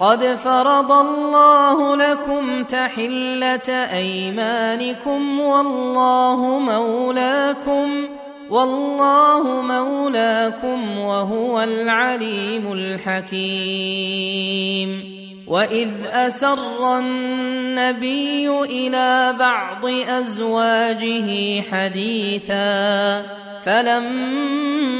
قد فرض الله لكم تحلة أيمانكم والله مولاكم والله مولاكم وهو العليم الحكيم. وإذ أسر النبي إلى بعض أزواجه حديثا فلما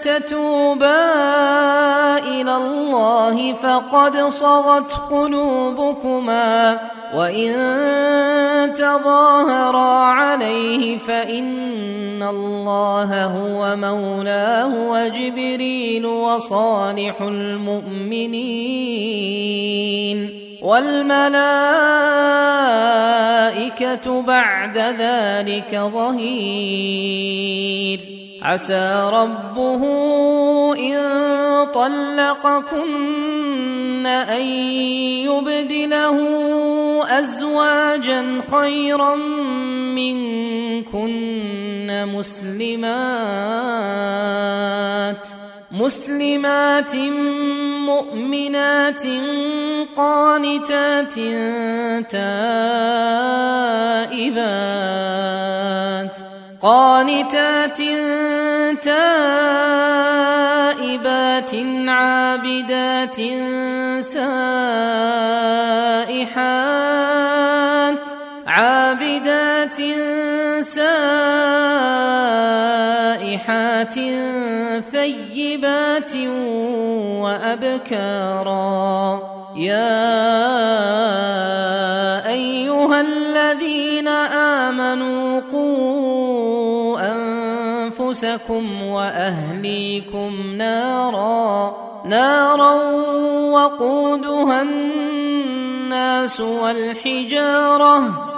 تتوبا إلى الله فقد صغت قلوبكما وإن تظاهرا عليه فإن الله هو مولاه وجبريل وصالح المؤمنين والملائكة بعد ذلك ظهير عسى ربه إن طلقكن أن يبدله أزواجا خيرا منكن مسلمات مسلمات مؤمنات قانتات تائبات. قانتات تائبات عابدات سائحات عابدات سائحات ثيبات وأبكارا. يا الذين آمنوا قوا أنفسكم وأهليكم نارا نارا وقودها الناس والحجارة.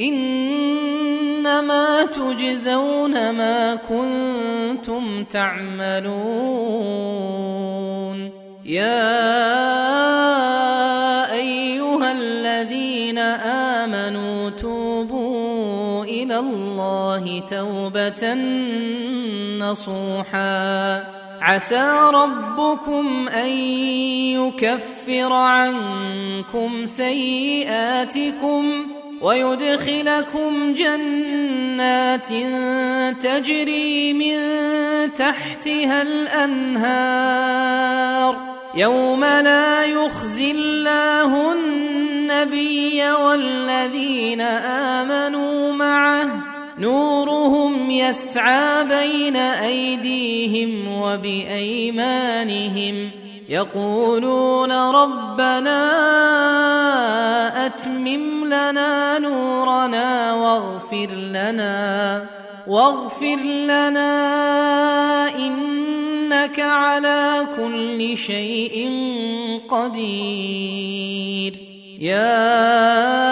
إنما تجزون ما كنتم تعملون. يا أيها الذين آمنوا توبوا إلى الله توبة نصوحا. عسى ربكم أن يكفر عنكم سيئاتكم. ويدخلكم جنات تجري من تحتها الأنهار. يوم لا يخزي الله النبي والذين آمنوا معه نورهم يسعى بين أيديهم وبأيمانهم يقولون ربنا أتمم لنا نورنا واغفر لنا واغفر لنا إنك على كل شيء قدير. يا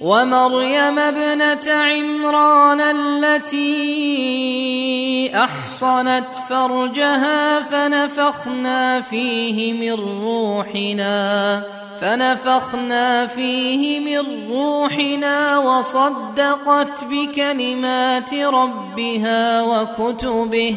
ومريم ابنة عمران التي أحصنت فرجها فنفخنا فيه من روحنا فنفخنا فيه من روحنا وصدقت بكلمات ربها وكتبه.